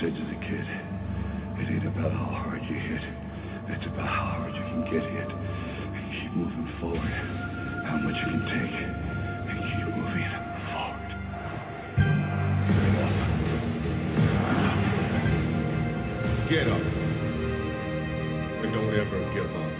said to the kid, it ain't about how hard you hit. It's about how hard you can get hit. And keep moving forward. How much you can take. And keep moving forward. Get up. Get up. And don't ever give up.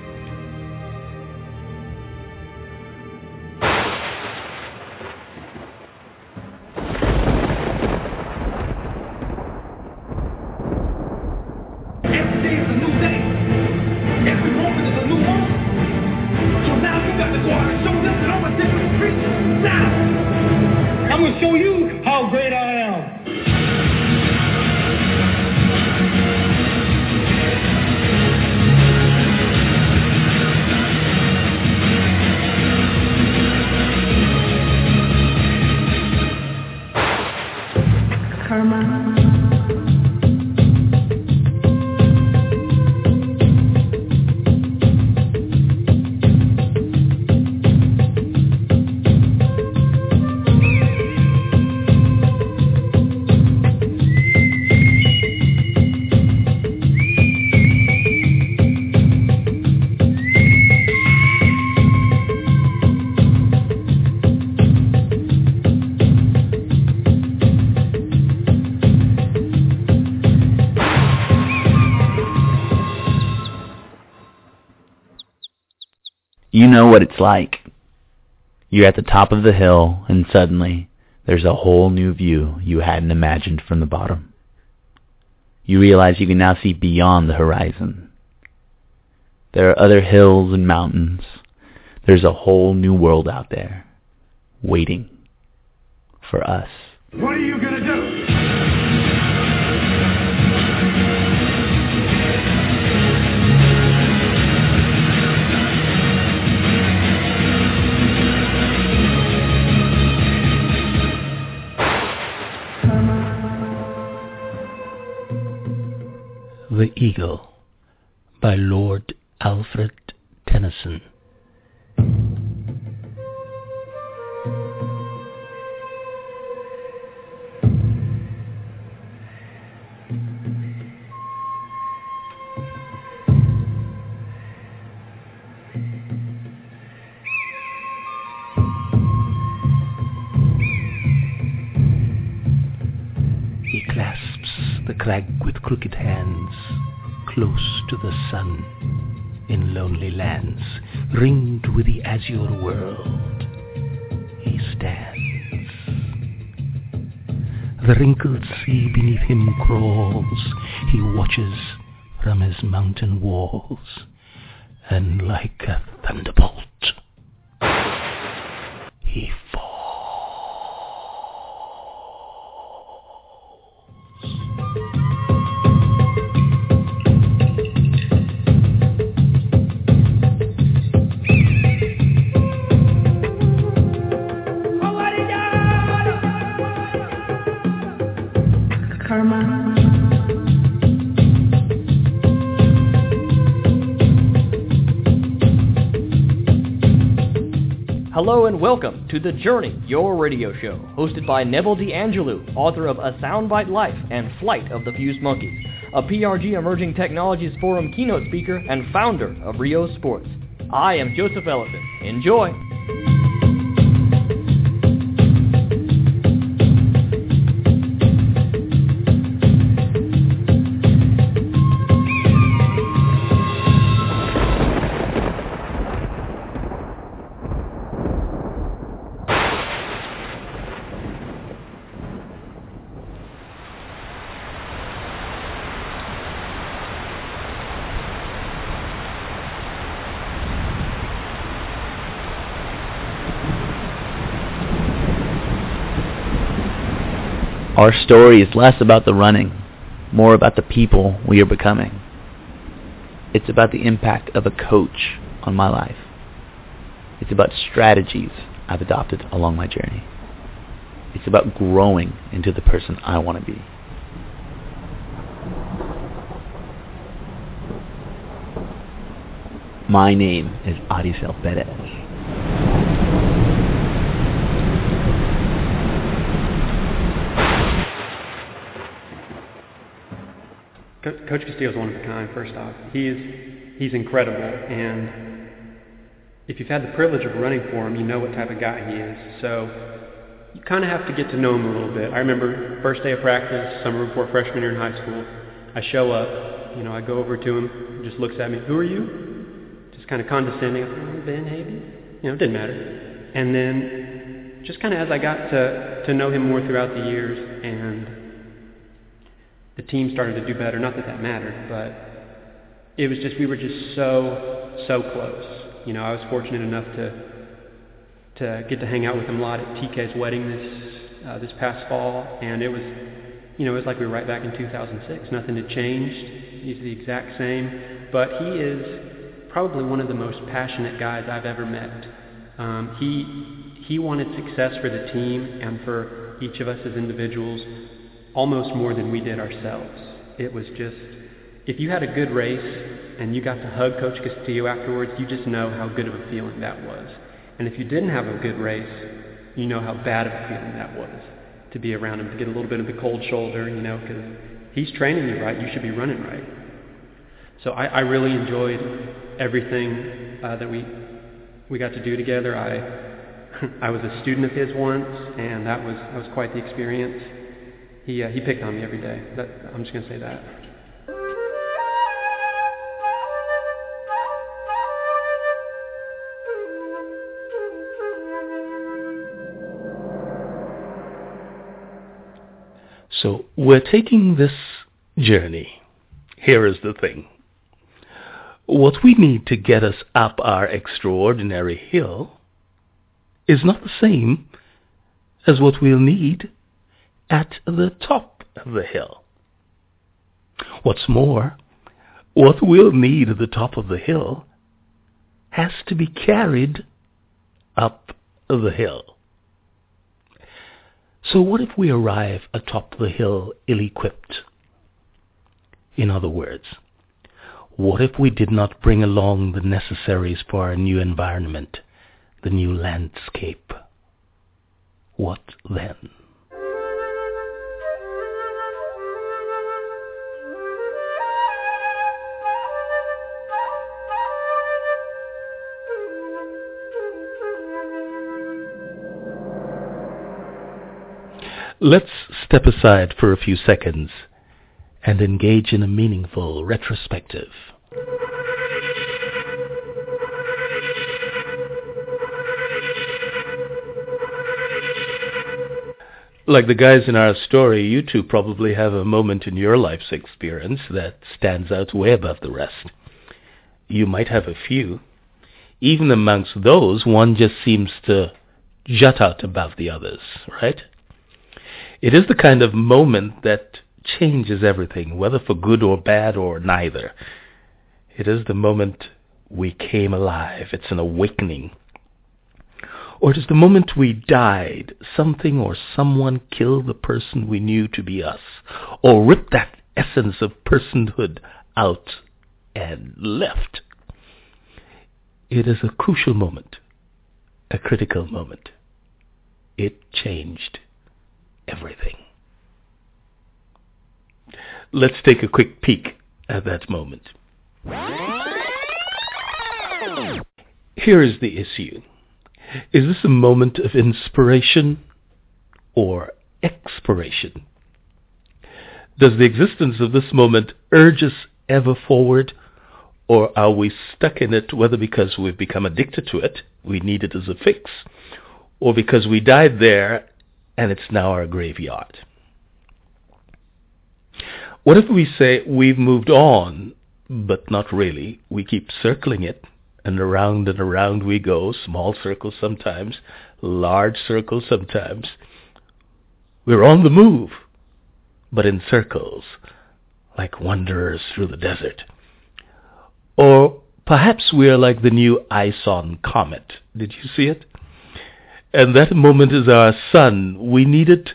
You know what it's like. You're at the top of the hill, and suddenly there's a whole new view you hadn't imagined from the bottom. You realize you can now see beyond the horizon. There are other hills and mountains. There's a whole new world out there, waiting for us. What are you gonna do? The Eagle by Lord Alfred Tennyson. Crag with crooked hands, close to the sun, in lonely lands, ringed with the azure world. He stands. The wrinkled sea beneath him crawls. He watches from his mountain walls, and like a thunderbolt, he Hello and welcome to The Journey, your radio show, hosted by Neville DeAngelou, author of A Soundbite Life and Flight of the Fused Monkeys, a PRG Emerging Technologies Forum keynote speaker and founder of RyoSports. I am Joseph Ellison. Enjoy! Our story is less about the running, more about the people we are becoming. It's about the impact of a coach on my life. It's about strategies I've adopted along my journey. It's about growing into the person I want to be. My name is Arisel Perez. Co- Coach Castillo is one of a kind. First off, he's he's incredible, and if you've had the privilege of running for him, you know what type of guy he is. So you kind of have to get to know him a little bit. I remember first day of practice, summer before freshman year in high school. I show up, you know, I go over to him, he just looks at me. Who are you? Just kind of condescending. I'm Ben Havey. You know, it didn't matter. And then just kind of as I got to to know him more throughout the years, and the team started to do better. Not that that mattered, but it was just we were just so so close. You know, I was fortunate enough to to get to hang out with him a lot at TK's wedding this uh, this past fall, and it was you know it was like we were right back in 2006. Nothing had changed. He's the exact same, but he is probably one of the most passionate guys I've ever met. Um, he he wanted success for the team and for each of us as individuals almost more than we did ourselves. It was just if you had a good race and you got to hug Coach Castillo afterwards, you just know how good of a feeling that was. And if you didn't have a good race, you know how bad of a feeling that was to be around him, to get a little bit of the cold shoulder, you know, because he's training you right. You should be running right. So I, I really enjoyed everything uh, that we we got to do together. I I was a student of his once, and that was that was quite the experience. He uh, he picked on me every day. That, I'm just going to say that. So we're taking this journey. Here is the thing. What we need to get us up our extraordinary hill is not the same as what we'll need at the top of the hill. What's more, what we'll need at the top of the hill has to be carried up the hill. So what if we arrive atop the hill ill-equipped? In other words, what if we did not bring along the necessaries for our new environment, the new landscape? What then? Let's step aside for a few seconds and engage in a meaningful retrospective. Like the guys in our story, you two probably have a moment in your life's experience that stands out way above the rest. You might have a few. Even amongst those, one just seems to jut out above the others, right? It is the kind of moment that changes everything, whether for good or bad or neither. It is the moment we came alive. It's an awakening. Or it is the moment we died. Something or someone killed the person we knew to be us. Or ripped that essence of personhood out and left. It is a crucial moment. A critical moment. It changed everything. Let's take a quick peek at that moment. Here is the issue. Is this a moment of inspiration or expiration? Does the existence of this moment urge us ever forward, or are we stuck in it whether because we've become addicted to it, we need it as a fix, or because we died there and it's now our graveyard. What if we say we've moved on, but not really? We keep circling it, and around and around we go, small circles sometimes, large circles sometimes. We're on the move, but in circles, like wanderers through the desert. Or perhaps we are like the new Ison comet. Did you see it? And that moment is our sun. We need it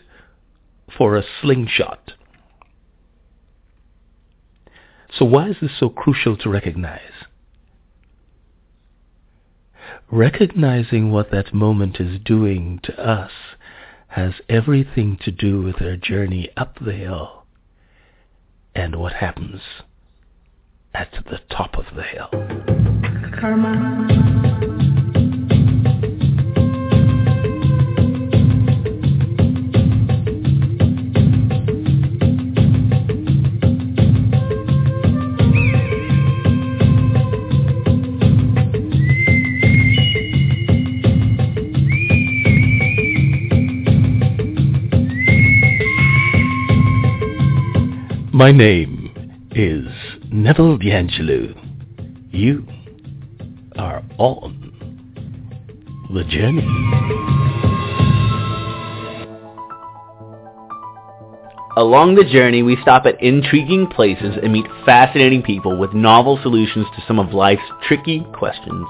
for a slingshot. So why is this so crucial to recognize? Recognizing what that moment is doing to us has everything to do with our journey up the hill and what happens at the top of the hill. Karma. My name is Neville DeAngelou. You are on the journey. Along the journey, we stop at intriguing places and meet fascinating people with novel solutions to some of life's tricky questions.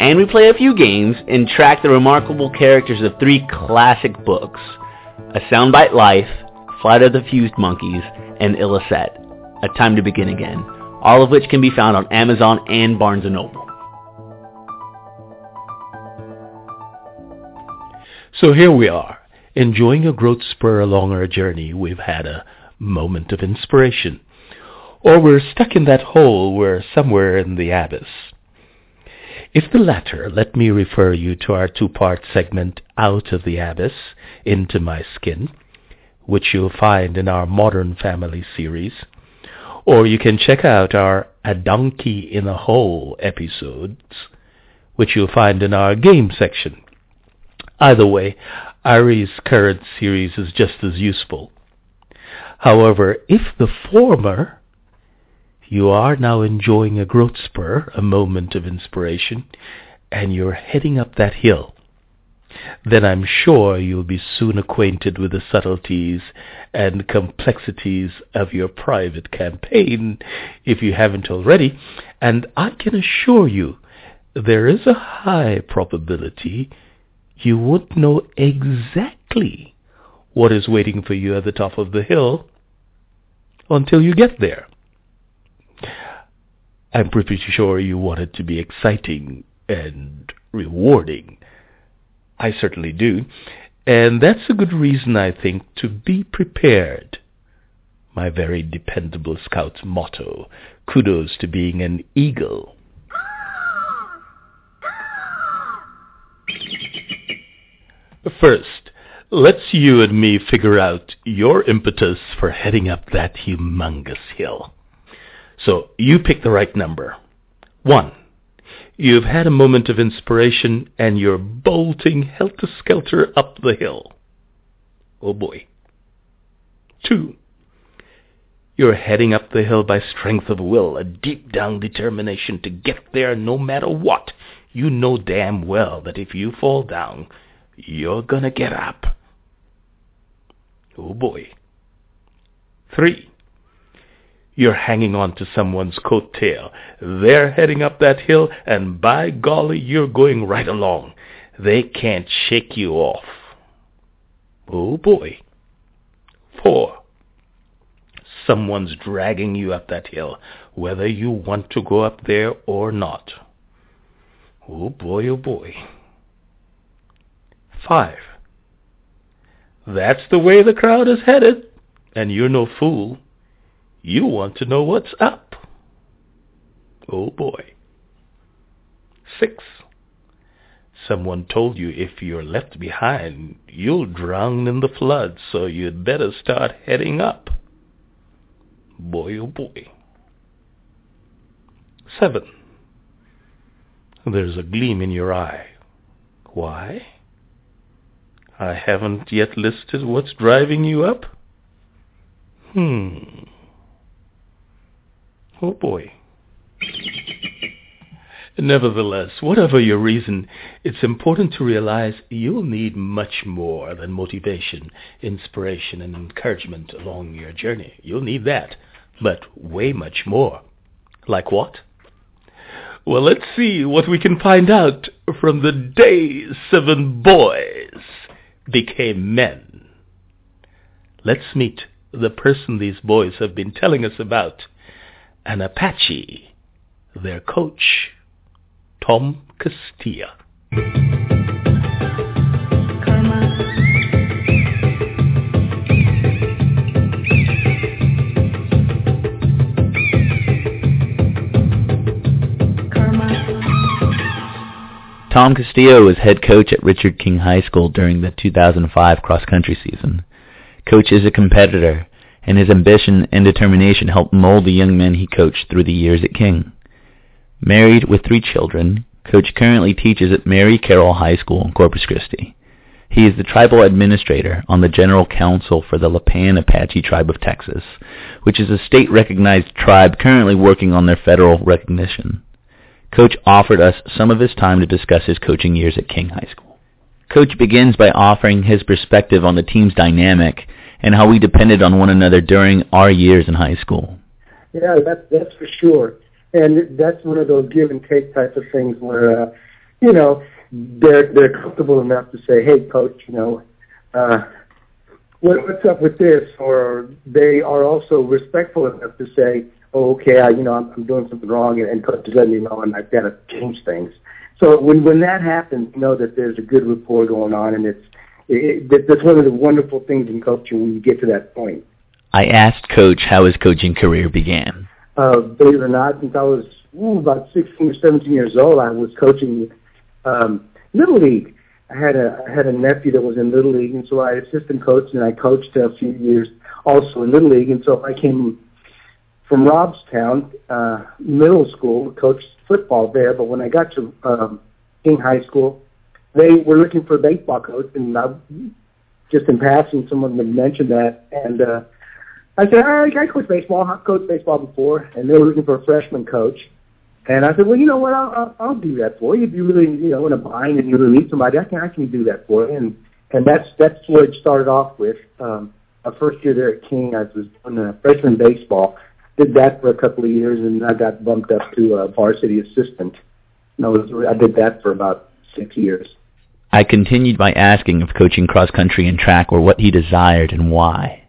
And we play a few games and track the remarkable characters of three classic books, A Soundbite Life, Flight of the Fused Monkeys, and Illicet, A Time to Begin Again, all of which can be found on Amazon and Barnes & Noble. So here we are, enjoying a growth spur along our journey. We've had a moment of inspiration. Or we're stuck in that hole where somewhere in the abyss. If the latter, let me refer you to our two-part segment, Out of the Abyss, Into My Skin, which you'll find in our Modern Family series. Or you can check out our A Donkey in a Hole episodes, which you'll find in our game section. Either way, Ari's current series is just as useful. However, if the former, you are now enjoying a growth spur, a moment of inspiration, and you're heading up that hill, then I'm sure you'll be soon acquainted with the subtleties and complexities of your private campaign, if you haven't already, and I can assure you there is a high probability you won't know exactly what is waiting for you at the top of the hill until you get there. I'm pretty sure you want it to be exciting and rewarding I certainly do. And that's a good reason, I think, to be prepared. My very dependable scout's motto. Kudos to being an eagle. First, let's you and me figure out your impetus for heading up that humongous hill. So you pick the right number. One. You've had a moment of inspiration and you're bolting helter-skelter up the hill. Oh boy. Two. You're heading up the hill by strength of will, a deep down determination to get there no matter what. You know damn well that if you fall down, you're gonna get up. Oh boy. Three. You're hanging on to someone's coattail. They're heading up that hill, and by golly, you're going right along. They can't shake you off. Oh boy. Four. Someone's dragging you up that hill, whether you want to go up there or not. Oh boy, oh boy. Five. That's the way the crowd is headed, and you're no fool. You want to know what's up. Oh boy. Six. Someone told you if you're left behind, you'll drown in the flood, so you'd better start heading up. Boy, oh boy. Seven. There's a gleam in your eye. Why? I haven't yet listed what's driving you up. Hmm. Oh boy. Nevertheless, whatever your reason, it's important to realize you'll need much more than motivation, inspiration, and encouragement along your journey. You'll need that, but way much more. Like what? Well, let's see what we can find out from the day seven boys became men. Let's meet the person these boys have been telling us about an Apache, their coach, Tom Castillo. Tom Castillo was head coach at Richard King High School during the 2005 cross-country season. Coach is a competitor and his ambition and determination helped mold the young men he coached through the years at King. Married with three children, Coach currently teaches at Mary Carroll High School in Corpus Christi. He is the tribal administrator on the General Council for the Lipan Apache Tribe of Texas, which is a state-recognized tribe currently working on their federal recognition. Coach offered us some of his time to discuss his coaching years at King High School. Coach begins by offering his perspective on the team's dynamic and how we depended on one another during our years in high school. Yeah, that's that's for sure and that's one of those give and take types of things where uh, you know they're they're comfortable enough to say, "Hey, coach, you know, uh, what, what's up with this?" Or they are also respectful enough to say, "Oh, okay, I, you know, I'm, I'm doing something wrong, and, and coach is letting me know, and I've got to change things." So when when that happens, know that there's a good rapport going on, and it's it, it, that's one of the wonderful things in culture when you get to that point. I asked Coach how his coaching career began uh, believe it or not, since I was ooh, about 16 or 17 years old, I was coaching um, Little League. I had a I had a nephew that was in Little League, and so I assistant coached, and I coached a few years also in Little League. And so I came from Robstown uh, Middle School, coached football there. But when I got to um, King High School, they were looking for a baseball coach, and I, just in passing, someone had mentioned that, and uh, I said, all right, I coached baseball. I've coached baseball before, and they were looking for a freshman coach. And I said, well, you know what? I'll, I'll, I'll do that for you if you really, you know, in a bind and you really need somebody. I can, I can do that for you. And and that's that's what it started off with. Um, my first year there at King, I was doing uh, freshman baseball. Did that for a couple of years, and I got bumped up to a varsity assistant. And I, was, I did that for about six years. I continued by asking if coaching cross country and track were what he desired and why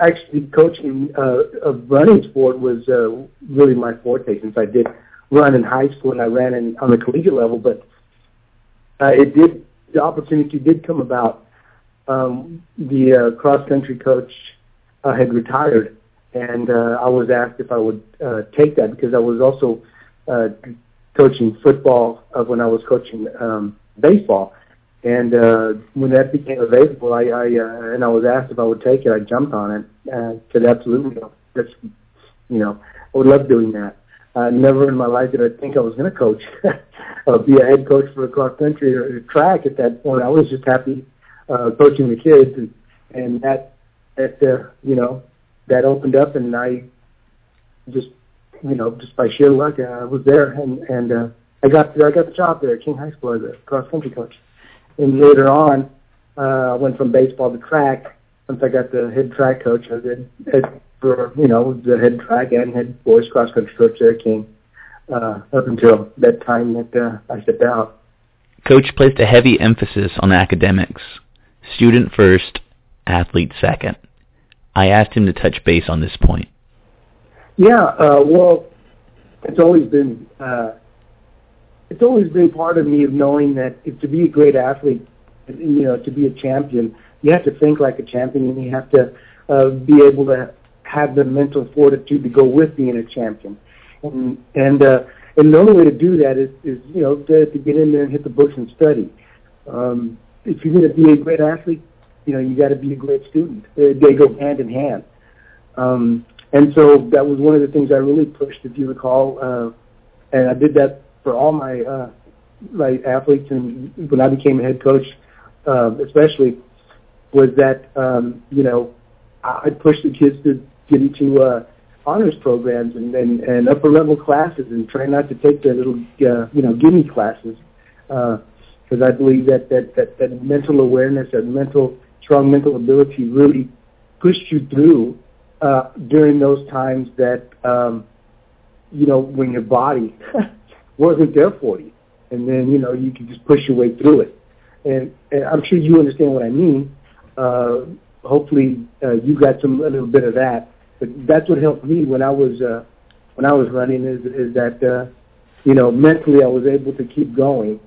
actually coaching uh, of running sport was uh, really my forte since I did run in high school and I ran in on the collegiate level. But uh, it did the opportunity did come about. Um, the uh, cross country coach uh, had retired, and uh, I was asked if I would uh, take that because I was also uh, coaching football uh, when I was coaching um, baseball. And uh, when that became available, I, I uh, and I was asked if I would take it. I jumped on it. and said absolutely. That's you know, I would love doing that. Uh, never in my life did I think I was going to coach, uh, be a head coach for a cross country or track at that point. I was just happy uh, coaching the kids, and and that that uh, you know that opened up, and I just you know just by sheer luck uh, I was there, and and uh, I got I got the job there at King High School as a cross country coach and later on, uh, I went from baseball to track. Once I got the head track coach, I did head for you know the head track and head boys cross country coach there, King, uh, up until that time that uh, I stepped out. Coach placed a heavy emphasis on academics, student first, athlete second. I asked him to touch base on this point. Yeah, uh, well, it's always been uh, it's always been part of me of knowing that if to be a great athlete, you know, to be a champion, you have to think like a champion, and you have to uh, be able to have the mental fortitude to go with being a champion. And and uh, and the only way to do that is is you know to, to get in there and hit the books and study. Um, if you're going to be a great athlete, you know you got to be a great student. They, go hand in hand. Um, and so that was one of the things I really pushed, if you recall, uh, and I did that for all my uh, my athletes, and when I became a head coach, uh, especially, was that um, you know I pushed the kids to get into uh, honors programs and, and, and upper level classes, and try not to take the little uh, you know gimme classes, because uh, I believe that, that that that mental awareness, that mental strong mental ability, really pushed you through uh, during those times that um, you know when your body wasn't there for you. And then, you know, you can just push your way through it. And, and I'm sure you understand what I mean. Uh, hopefully, uh, you got some a little bit of that. But that's what helped me when I was uh, when I was running is is that uh, you know mentally I was able to keep going.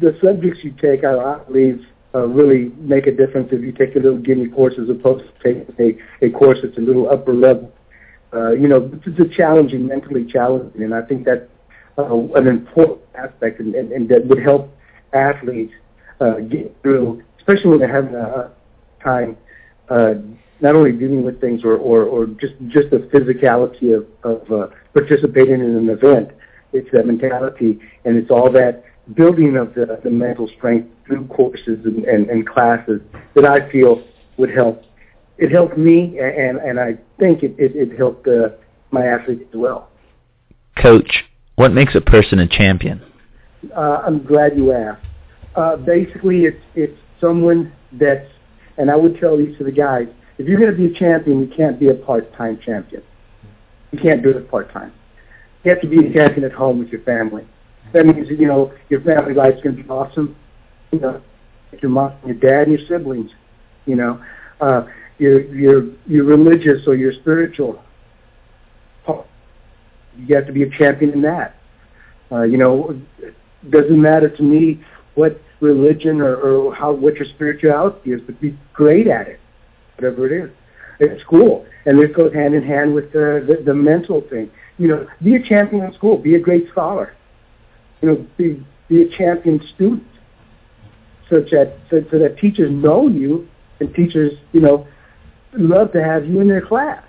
The subjects you take, I, I believe, uh, really make a difference if you take a little gimme course as opposed to taking a, a course that's a little upper level. Uh, you know, it's a challenging, mentally challenging, and I think that uh, an important aspect and, and, and that would help athletes uh, get through, especially when they're having a time uh, not only dealing with things or, or, or just just the physicality of, of uh, participating in an event. It's that mentality, and it's all that building of the, the mental strength through courses and, and, and classes that I feel would help. It helped me, and, and I think it, it, it helped uh, my athletes as well. Coach, what makes a person a champion? Uh, I'm glad you asked. Uh, basically, it's it's someone that's, and I would tell these to the guys, if you're going to be a champion, you can't be a part-time champion. You can't do it part-time. You have to be a champion at home with your family. That means, you know, your family life's going to be awesome. You know, your mom, your dad, and your siblings. You know, uh, your your your religious or your spiritual. You have to be a champion in that. Uh, you know, it doesn't matter to me what religion or, or how what your spirituality is, but be great at it, whatever it is. It's cool, and this goes hand in hand with the, the the mental thing. You know, be a champion in school, be a great scholar. You know, be be a champion student, such that so, so that teachers know you and teachers, you know, love to have you in their class.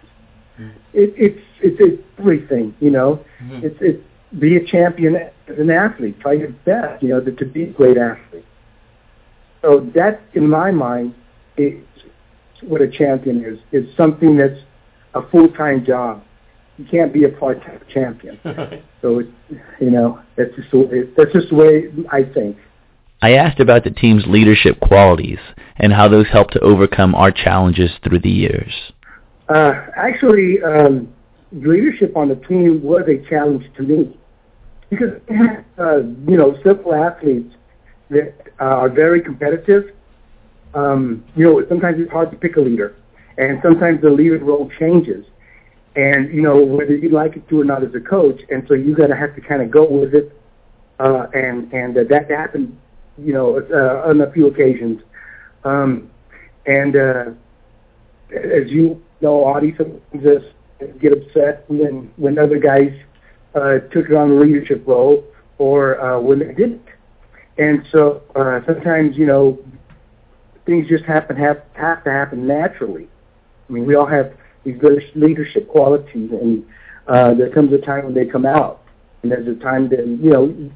It, it's it's everything, you know. Mm-hmm. It's it's be a champion as an athlete. Try your best, you know, to, to be a great athlete. So that, in my mind, is what a champion is. Is something that's a full-time job. You can't be a part-time champion. so, it, you know, that's just the way, that's just the way I think. I asked about the team's leadership qualities and how those helped to overcome our challenges through the years. Uh, actually, um, leadership on the team was a challenge to me because uh, you know simple athletes that uh, are very competitive. Um, you know, sometimes it's hard to pick a leader, and sometimes the leader role changes, and you know whether you like it to or not as a coach, and so you got to have to kind of go with it, uh, and and uh, that happened, you know, uh, on a few occasions, um, and uh, as you know, Audie sometimes get upset when when other guys uh, took on the leadership role or uh, when they didn't. And so uh, sometimes, you know, things just happen have have to happen naturally. I mean, we all have these good leadership qualities, and uh, there comes a time when they come out, and there's a time that you know.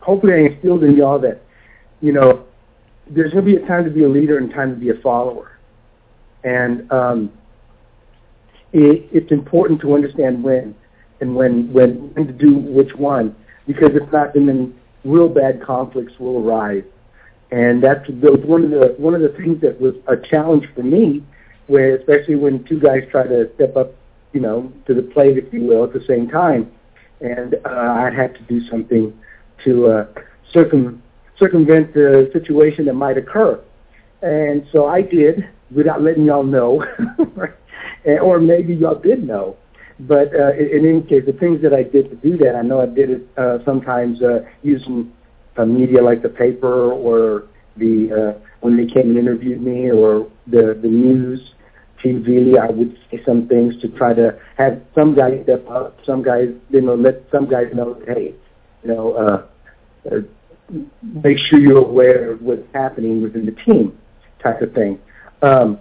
Hopefully, I instilled in y'all that you know there's going to be a time to be a leader and time to be a follower, and um, it, it's important to understand when and when when when to do which one because if not, then real bad conflicts will arise. And that's one of the one of the things that was a challenge for me, where especially when two guys try to step up, you know, to the plate, if you will, at the same time, and uh, I had to do something to uh, circum circumvent the situation that might occur. And so I did without letting y'all know, or maybe y'all did know. But uh, in, any case, the things that I did to do that, I know I did it uh, sometimes uh, using uh, media like the paper or the uh, when they came and interviewed me or the the news, TV. I would say some things to try to have some guys step up, some guys you know let some guys know, hey, you know, uh, uh, make sure you're aware of what's happening within the team, type of thing. Um,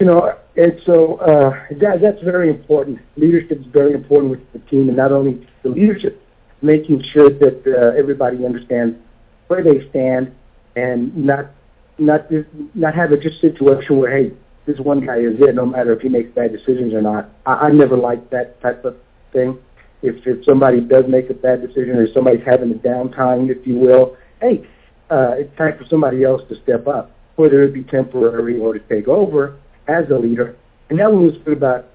you know, and so uh, that, that's very important. Leadership is very important with the team, and not only the leadership, making sure that uh, everybody understands where they stand, and not not not have a just situation where hey, this one guy is it, no matter if he makes bad decisions or not. I, I never liked that type of thing. If if somebody does make a bad decision or somebody's having a downtime, if you will, hey, uh, it's time for somebody else to step up, whether it be temporary or to take over as a leader. And that was good about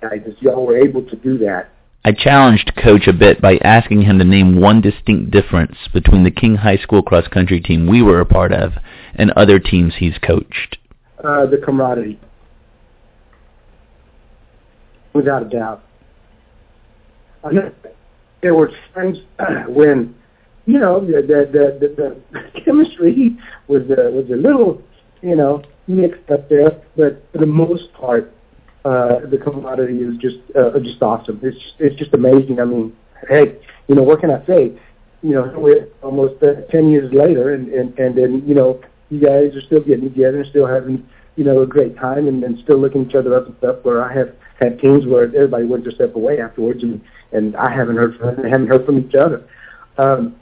guys is y'all were able to do that. I challenged Coach a bit by asking him to name one distinct difference between the King High School cross country team we were a part of and other teams he's coached. Uh, the camaraderie, without a doubt. There were times when, you know, the the the, the chemistry was a, was a little, you know, mixed up there, but for the most part, uh, the commodity is just uh, just awesome. It's just, it's just amazing. I mean, hey, you know, what can I say? You know, we're almost uh, 10 years later, and, and, and then, you know, you guys are still getting together and still having, you know, a great time and, and still looking each other up and stuff where I have had teams where everybody went their step away afterwards and, and I haven't heard from them, haven't heard from each other. Um,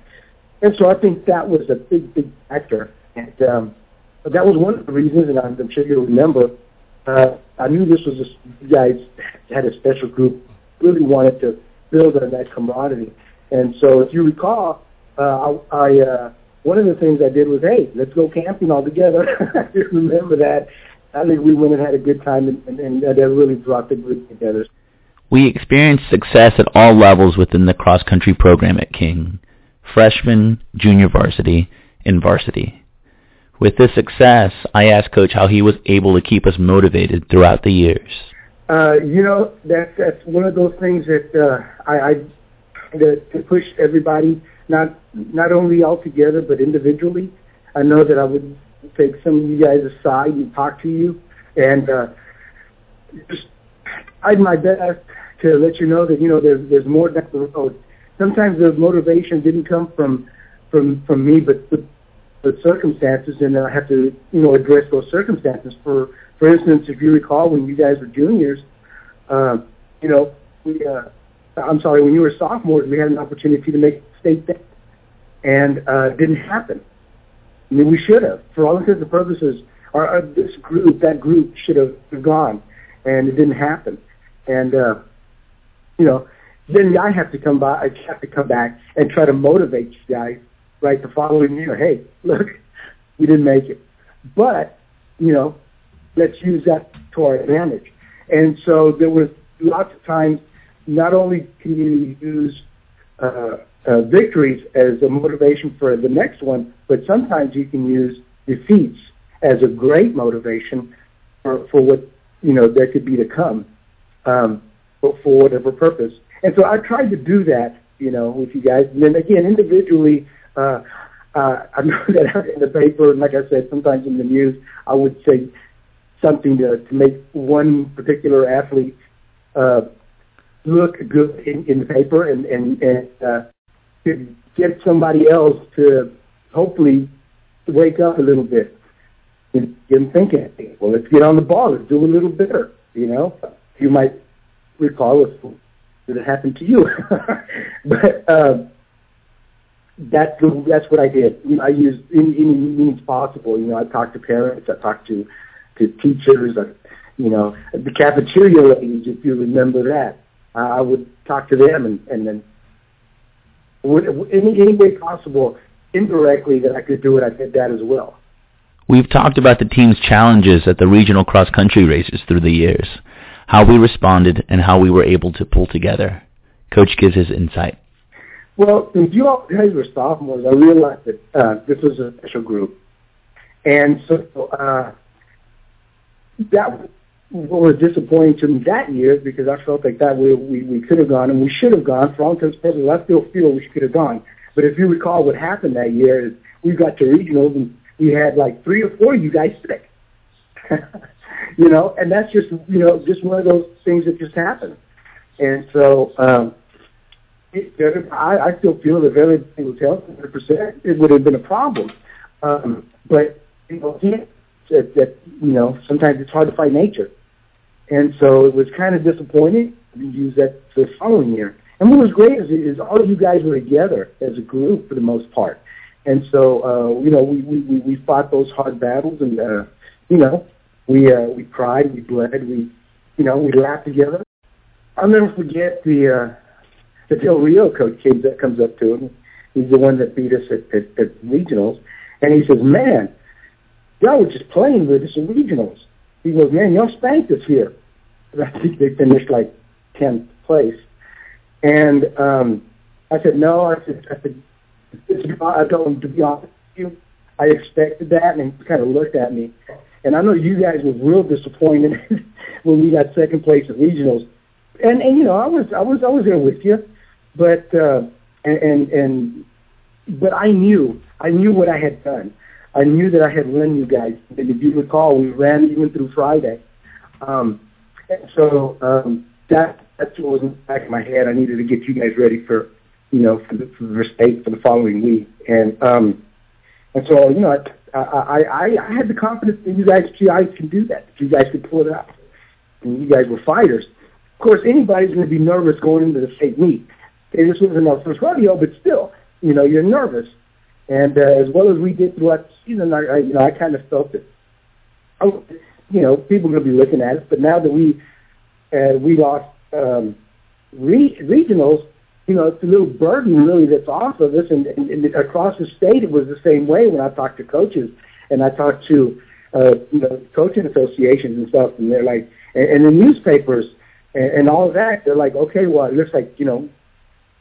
and so I think that was a big, big factor. And um, that was one of the reasons, and I'm, I'm sure you'll remember, uh, I knew this was a, you guys had a special group, really wanted to build on that camaraderie. And so if you recall, uh, I, I uh, one of the things I did was, hey, let's go camping all together. I remember that. I think we went and had a good time, and, and, and that really brought the group together. We experienced success at all levels within the cross-country program at King, freshman, junior varsity, and varsity. With this success, I asked Coach how he was able to keep us motivated throughout the years. Uh, you know, that, that's one of those things that uh, I, I to, to push everybody, not not only all together but individually. I know that I would take some of you guys aside and talk to you, and uh, just I did my best to let you know that you know there's there's more down the road. Sometimes the motivation didn't come from from from me, but the, the circumstances, and I have to you know address those circumstances. For for instance, if you recall when you guys were juniors, uh, you know we. Uh, I'm sorry, when you were sophomores, we had an opportunity to make state and uh, it didn't happen. I mean, we should have. For all intents and purposes, our, our this group, that group, should have gone, and it didn't happen. And uh, you know, then I have to come by. I have to come back and try to motivate you guys, right, the following year. Hey, look, we didn't make it, but you know, let's use that to our advantage. And so there was lots of times. Not only can you use uh, uh, victories as a motivation for the next one, but sometimes you can use defeats as a great motivation for, for what you know there could be to come um, for, for whatever purpose. And so I tried to do that, you know, with you guys. And then again, individually, uh, uh, I know that in the paper, and like I said, sometimes in the news, I would say something to, to make one particular athlete uh, look good in, in the paper and, and, and uh, to get somebody else to hopefully wake up a little bit and get them thinking, well, let's get on the ball. Let's do a little better, you know. You might recall if did it happened to you. but uh, that's the, that's what I did. You know, I used any, any means possible. You know, I talked to parents. I talked to to teachers. I, you know, the cafeteria ladies, if you remember that. I would talk to them and, and then any, any way possible, indirectly, that I could do it, I did that as well. We've talked about the team's challenges at the regional cross-country races through the years, how we responded, and how we were able to pull together. Coach gives his insight. Well, since you all guys were sophomores, I realized that uh, this was a special group. And so uh, that what was disappointing to me that year because I felt like that we we, we could have gone and we should have gone. For all intents and purposes, I still feel we could have gone. But if you recall, what happened that year is we got to regionals and we had like three or four of you guys sick. you know, and that's just you know just one of those things that just happened. And so um, I, I still feel that very was healthy, 100 percent, it would have been a problem. Um, but you know, that, that you know sometimes it's hard to fight nature. And so it was kind of disappointing. We used that the following year. And what was great is, is all of you guys were together as a group for the most part. And so, uh, you know, we, we, we fought those hard battles and, uh, you know, we, uh, we cried, we bled, we, you know, we laughed together. I'll never forget the, uh, the Del Rio coach that comes up to him. He's the one that beat us at, at, at regionals. And he says, man, y'all were just playing with us in regionals. He goes, man, y'all spanked us here. I think they finished like 10th place. And um, I said, no. I said, I said, I told him to be honest with you. I expected that, and he kind of looked at me. And I know you guys were real disappointed when we got second place at regionals. And and you know, I was I was I was there with you, but uh, and and and but I knew I knew what I had done. I knew that I had run you guys. And if you recall, we ran even through Friday. Um, so um, that that's what was in the back of my head. I needed to get you guys ready for, you know, for the, for the state for the following week. And um, and so you know, I I I, I had the confidence that you guys you guys can do that. That you guys could pull it out. And you guys were fighters. Of course, anybody's going to be nervous going into the state meet. This wasn't our first rodeo, but still, you know, you're nervous. And uh, as well as we did throughout the season, I, I you know I kind of felt that, you know, people are going to be looking at us. But now that we uh, we lost um, re- regionals, you know, it's a little burden really that's off of us. And, and, and across the state, it was the same way when I talked to coaches and I talked to uh, you know coaching associations and stuff, and they're like, and, and the newspapers and, and all that, they're like, okay, well, it looks like you know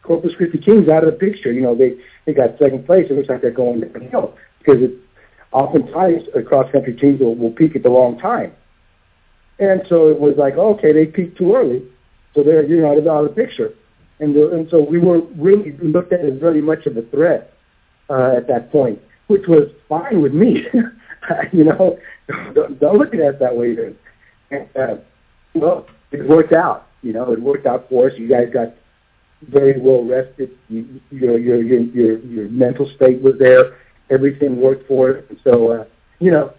Corpus Christi Kings out of the picture. You know, they they got second place. It looks like they're going downhill because it oftentimes cross country teams will, will peak at the wrong time. And so it was like, okay, they peaked too early, so they're you know out of the picture. And the, and so we were really looked at as very much of a threat uh, at that point, which was fine with me. you know, don't, don't look at it that way. Then. And, uh, well, it worked out. You know, it worked out for us. You guys got very well rested. You, your your your your your mental state was there. Everything worked for it. So uh, you know,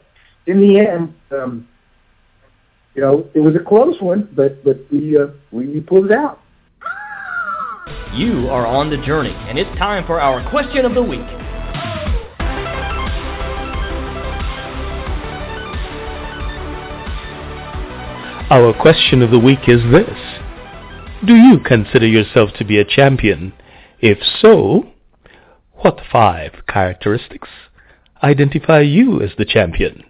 in the end, um, you know, it was a close one, but but we uh, we, we pulled it out. You are on the journey, and it's time for our question of the week. Our question of the week is this. Do you consider yourself to be a champion? If so, what five characteristics identify you as the champion?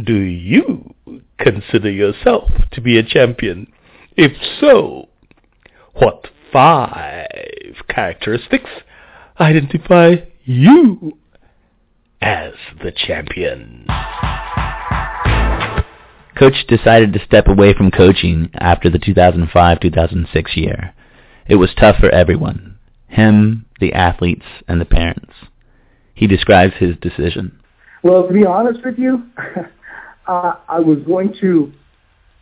Do you consider yourself to be a champion? If so, what five characteristics identify you as the champion? Coach decided to step away from coaching after the 2005-2006 year. It was tough for everyone, him, the athletes, and the parents. He describes his decision. Well, to be honest with you, uh, I was going to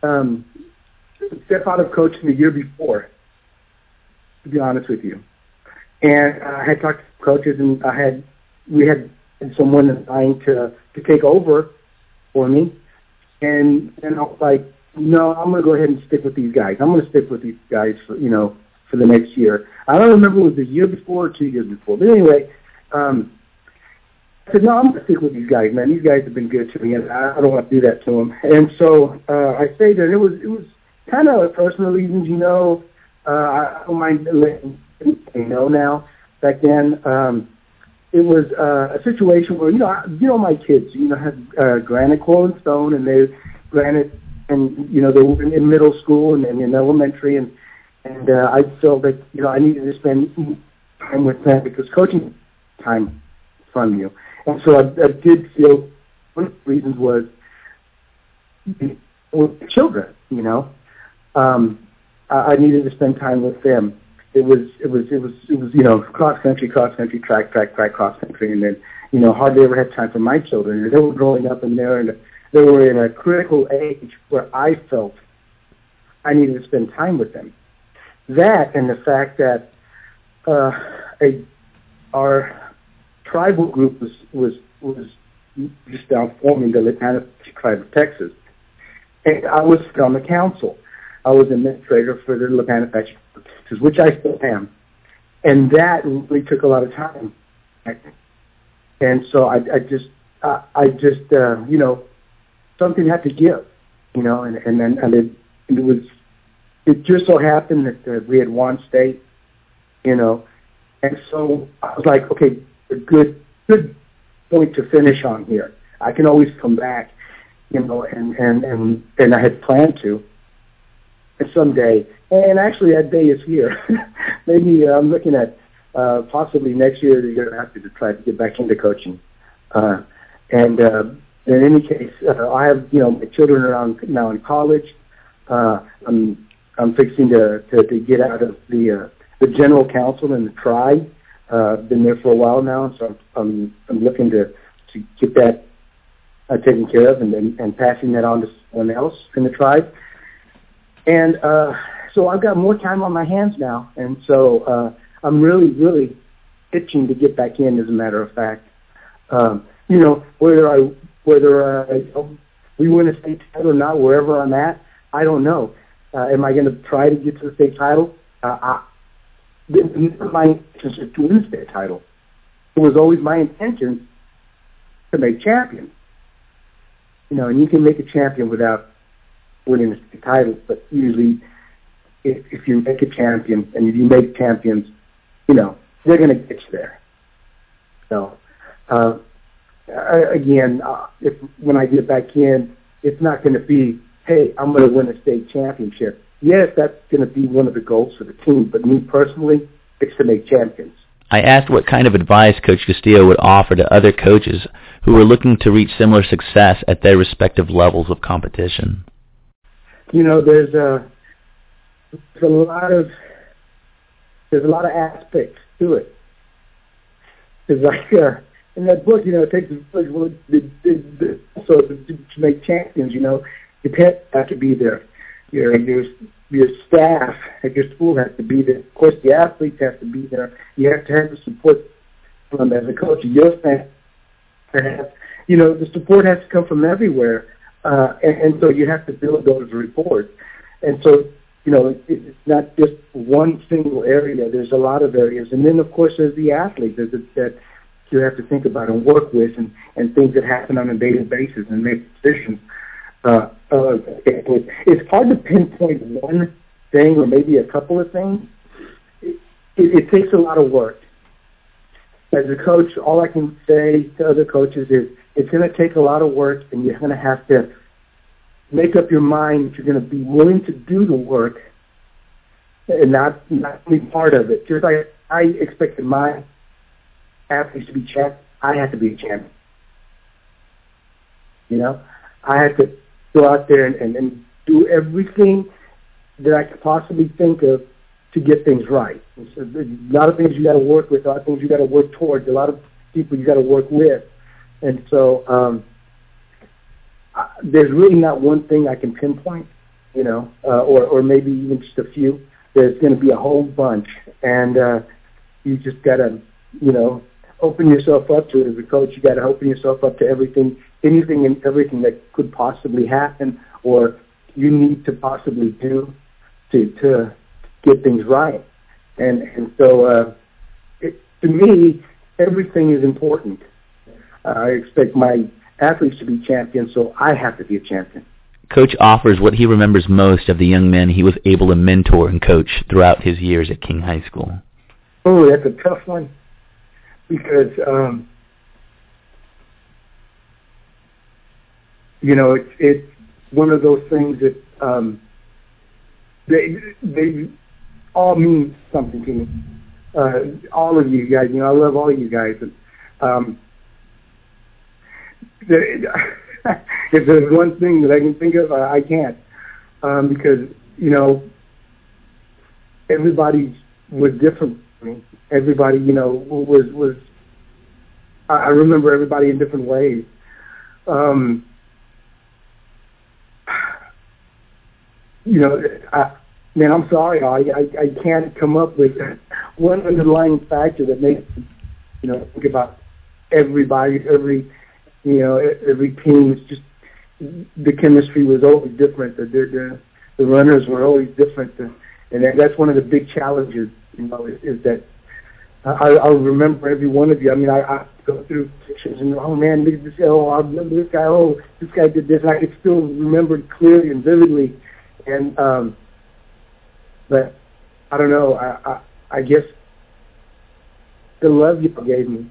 um, step out of coaching the year before, to be honest with you. And I had talked to coaches, and I had we had someone assigned to to take over for me and and I was like, no, I'm going to go ahead and stick with these guys. I'm going to stick with these guys for you know for the next year. I don't remember it was the year before or two years before, but anyway, um, I said no, I'm going to stick with these guys, man. These guys have been good to me, and I, don't want to do that to them. And so uh, I stayed there. And it was it was kind of personal reasons, you know. Uh, I don't mind letting you know now. Back then, um, it was uh, a situation where you know I, you know my kids you know had uh, granted coral and stone and they granted and you know they were in, in middle school and, and in elementary and and uh, I felt that you know I needed to spend time with them because coaching time from you and so I, I did feel one of the reasons was with children you know. Um, I, I needed to spend time with them it was it was it was it was you know cross country, cross country, track, track, track, cross country, and then you know hardly ever had time for my children. They were growing up and they're they were in a critical age where I felt I needed to spend time with them. That and the fact that uh, a our tribal group was was was just now forming the Latana tribe of Texas, and I was on the council. I was administrator for the Lipan Apache which I still am. And that really took a lot of time. And so I, I just, I, I just, uh, you know, something had to give, you know, and, and then, and it, it was, it just so happened that uh, we had won state, you know, and so I was like, okay, a good, good point to finish on here. I can always come back, you know, and, and, and, and I had planned to someday. And actually, that day is here. Maybe uh, I'm looking at uh, possibly next year you're going to have to try to get back into coaching. Uh, and uh, in any case, uh, I have you know my children are now in college. Uh, I'm I'm fixing to, to to get out of the uh, the general council and the tribe. Uh, been there for a while now, so I'm I'm, I'm looking to to get that uh, taken care of and, and and passing that on to someone else in the tribe. And uh, so I've got more time on my hands now, and so uh, I'm really, really itching to get back in. As a matter of fact, um, you know, whether I whether uh, we win a state title or not, wherever I'm at, I don't know. Uh, am I going to try to get to the state title? Uh, I, my intention to win state title. It was always my intention to make champion. You know, and you can make a champion without winning state title, but usually if, if you make a champion and if you make champions, you know, they're going to get you there. So, uh, again, uh, if when I get back in, it's not going to be, hey, I'm going to win a state championship. Yes, that's going to be one of the goals for the team, but me personally, it's to make champions. I asked what kind of advice Coach Castillo would offer to other coaches who were looking to reach similar success at their respective levels of competition. You know, there's a there's a lot of there's a lot of aspects to it. It's like uh, in that book, you know, it takes a village so to, to make champions. You know, your pet has to be there, your your your staff at your school has to be there. Of course, the athletes have to be there. You have to have the support from as a coach. Your staff have, you know, the support has to come from everywhere, uh, and, and so you have to build those reports. And so you know, it's not just one single area. There's a lot of areas, and then of course there's the athletes that, that you have to think about and work with, and and things that happen on a daily basis and make decisions. Uh, uh, it, it's hard to pinpoint one thing or maybe a couple of things. It, it, it takes a lot of work. As a coach, all I can say to other coaches is it's going to take a lot of work, and you're going to have to make up your mind that you're going to be willing to do the work and not not be part of it. Just like I expected my athletes to be champ, I had to be a champion. You know, I had to go out there and, and, and do everything that I could possibly think of to get things right. So a lot of things you got to work with, a lot of things you got to work towards, a lot of people you got to work with, and so um, there's really not one thing I can pinpoint, you know, uh, or or maybe even just a few. There's going to be a whole bunch, and uh, you just got to, you know, open yourself up to it as a coach. You got to open yourself up to everything, anything and everything that could possibly happen, or you need to possibly do to to get things right. And and so uh, it, to me, everything is important. I expect my athletes to be champions, so I have to be a champion. Coach offers what he remembers most of the young men he was able to mentor and coach throughout his years at King High School. Oh, that's a tough one because um, you know it's it's one of those things that um, they they all mean something to me. Uh, all of you guys, you know, I love all you guys, and um, if there's one thing that I can think of, I, can't um, because you know everybody was different. Everybody, you know, was was. I remember everybody in different ways. Um, you know, I, man, I'm sorry, I, I I can't come up with one underlying factor that makes you know think about everybody, every you know, every team is just the chemistry was always different. The the, the runners were always different, and that's one of the big challenges. You know, is, is that I, I remember every one of you. I mean, I, I go through pictures and oh man, look at this. Oh, I remember this guy. Oh, this guy did this. And I could still remember it clearly and vividly. And um, but I don't know. I I, I guess the love you gave me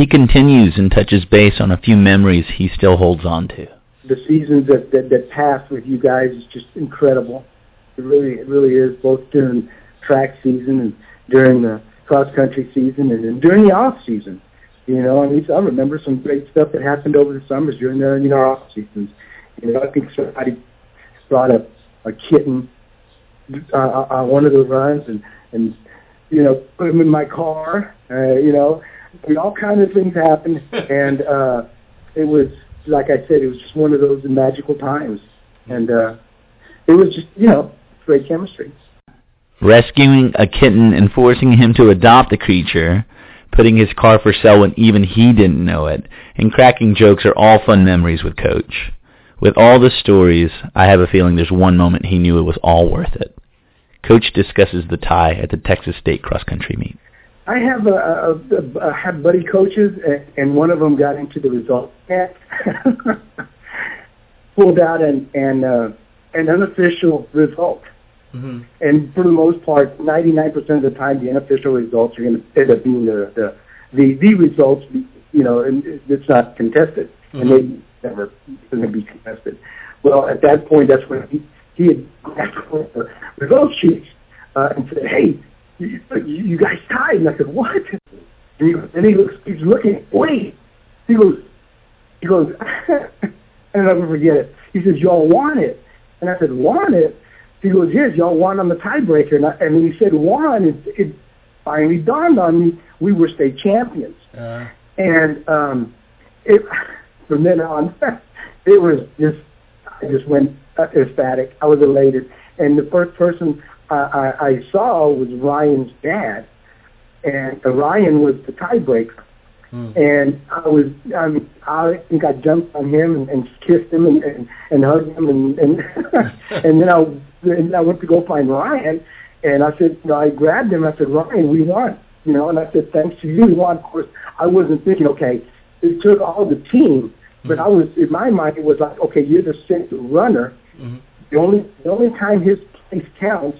he continues and touches base on a few memories he still holds on to. The seasons that, that, that passed with you guys is just incredible. It really, it really is, both during track season and during the cross country season and, and during the off season. You know, I mean, I remember some great stuff that happened over the summers during the you know off seasons. You know, I think somebody brought a a kitten uh, on one of the runs and and you know put him in my car. Uh, you know, I mean, all kinds of things happened, and uh, it was like I said, it was just one of those magical times, and uh, it was just you know great chemistry. Rescuing a kitten and forcing him to adopt the creature, putting his car for sale when even he didn't know it, and cracking jokes are all fun memories with Coach. With all the stories, I have a feeling there's one moment he knew it was all worth it. Coach discusses the tie at the Texas State cross country meet. I have a, a, a, a have buddy coaches, and, and one of them got into the results net, pulled out an an, uh, an unofficial result. Mm-hmm. And for the most part, 99% of the time, the unofficial results are going to end up being the the the, the results. You know, and it's not contested, Mhm. and they never going to be contested. Well, at that point, that's when he he had one of the result sheets uh, and said, "Hey, you, you guys tied." And I said, "What?" And he, and he looks, he's looking. Wait, he goes, he goes, and I'll never forget it. He says, "Y'all want it?" And I said, "Want it?" He goes, "Yes, y'all won on the tiebreaker." And, I, and when he said "won," it, it finally dawned on me we were state champions. Uh, And um, it, from then on, it was just I just went uh, ecstatic. I was elated, and the first person I, I, I saw was Ryan's dad, and uh, Ryan was the tiebreaker. hmm. And I was, I mean, I think I jumped on him and, and kissed him and, and, and hugged him, and and and then I and I went to go find Ryan, and I said, you know, I grabbed him. I said, Ryan, we won, you know, and I said, thanks to you, we won. Of course, I wasn't thinking, okay, it took all the team, but I was in my mind it was like, okay, you're the sixth runner. Mhm. The only the only time his place counts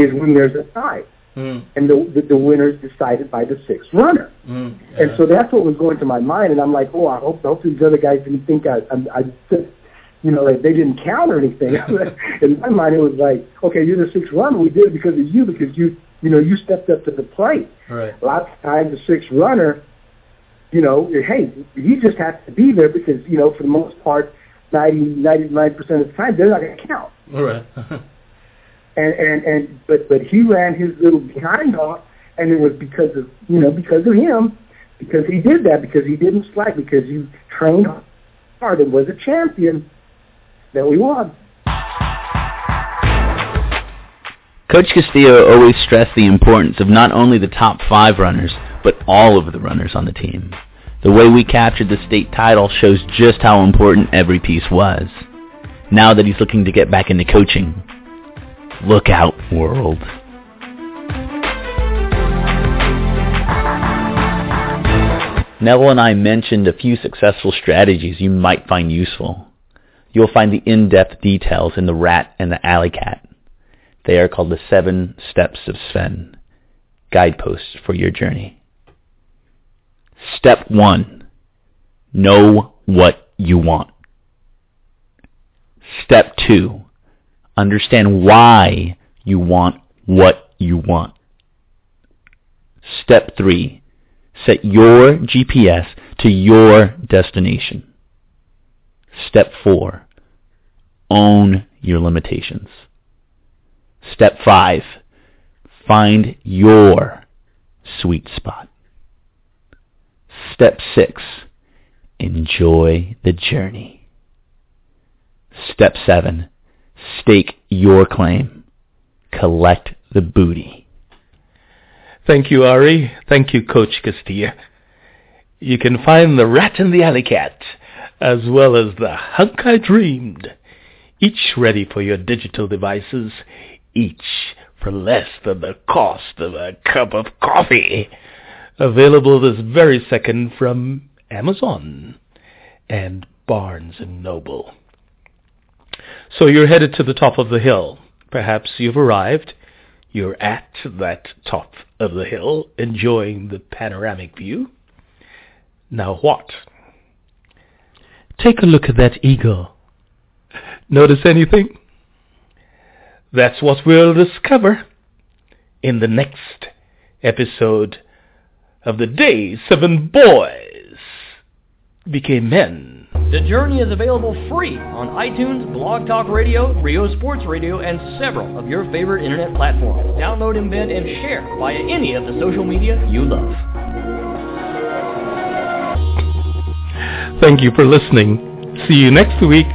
is when there's a tie, Mm, and the the, the winner is decided by the sixth runner. mm, And uh, so that's what was going to my mind, and I'm like, oh, I hope, hope these other guys didn't think I, I, I you know, like they didn't count or anything. In my mind, it was like, okay, you're the sixth runner. We did it because of you, because you, you know, you stepped up to the plate. right. Lots of times, the sixth runner, you know, hey, he just has to be there because, you know, for the most part, 90, 99 percent of the time, they're not going to count. All right. And and and but but he ran his little behind off, and it was because of you know because of him, because he did that because he didn't slack because he trained hard and was a champion that we won. Coach Castillo always stressed the importance of not only the top five runners, but all of the runners on the team. The way we captured the state title shows just how important every piece was. Now that he's looking to get back into coaching, look out, world. Neville and I mentioned a few successful strategies you might find useful. You'll find the in-depth details in The Rat and the Alley Cat. They are called the Seven Steps of Sven, guideposts for your journey. Step 1. Know what you want. Step 2. Understand why you want what you want. Step 3. Set your GPS to your destination. Step 4. Own your limitations. Step 5. Find your sweet spot. Step 6. Enjoy the journey. Step 7. Stake your claim. Collect the booty. Thank you, Ari. Thank you, Coach Castillo. You can find the Rat and the Alley Cat, as well as the Hunk I Dreamed, each ready for your digital devices, each for less than the cost of a cup of coffee. Available this very second from Amazon and Barnes Noble. So you're headed to the top of the hill. Perhaps you've arrived. You're at that top of the hill, enjoying the panoramic view. Now what? Take a look at that eagle. Notice anything? That's what we'll discover in the next episode of The Day Seven Boys Became Men. The Journey is available free on iTunes, Blog Talk Radio, RyoSports Radio, and several of your favorite internet platforms. Download, embed, and share via any of the social media you love. Thank you for listening. See you next week.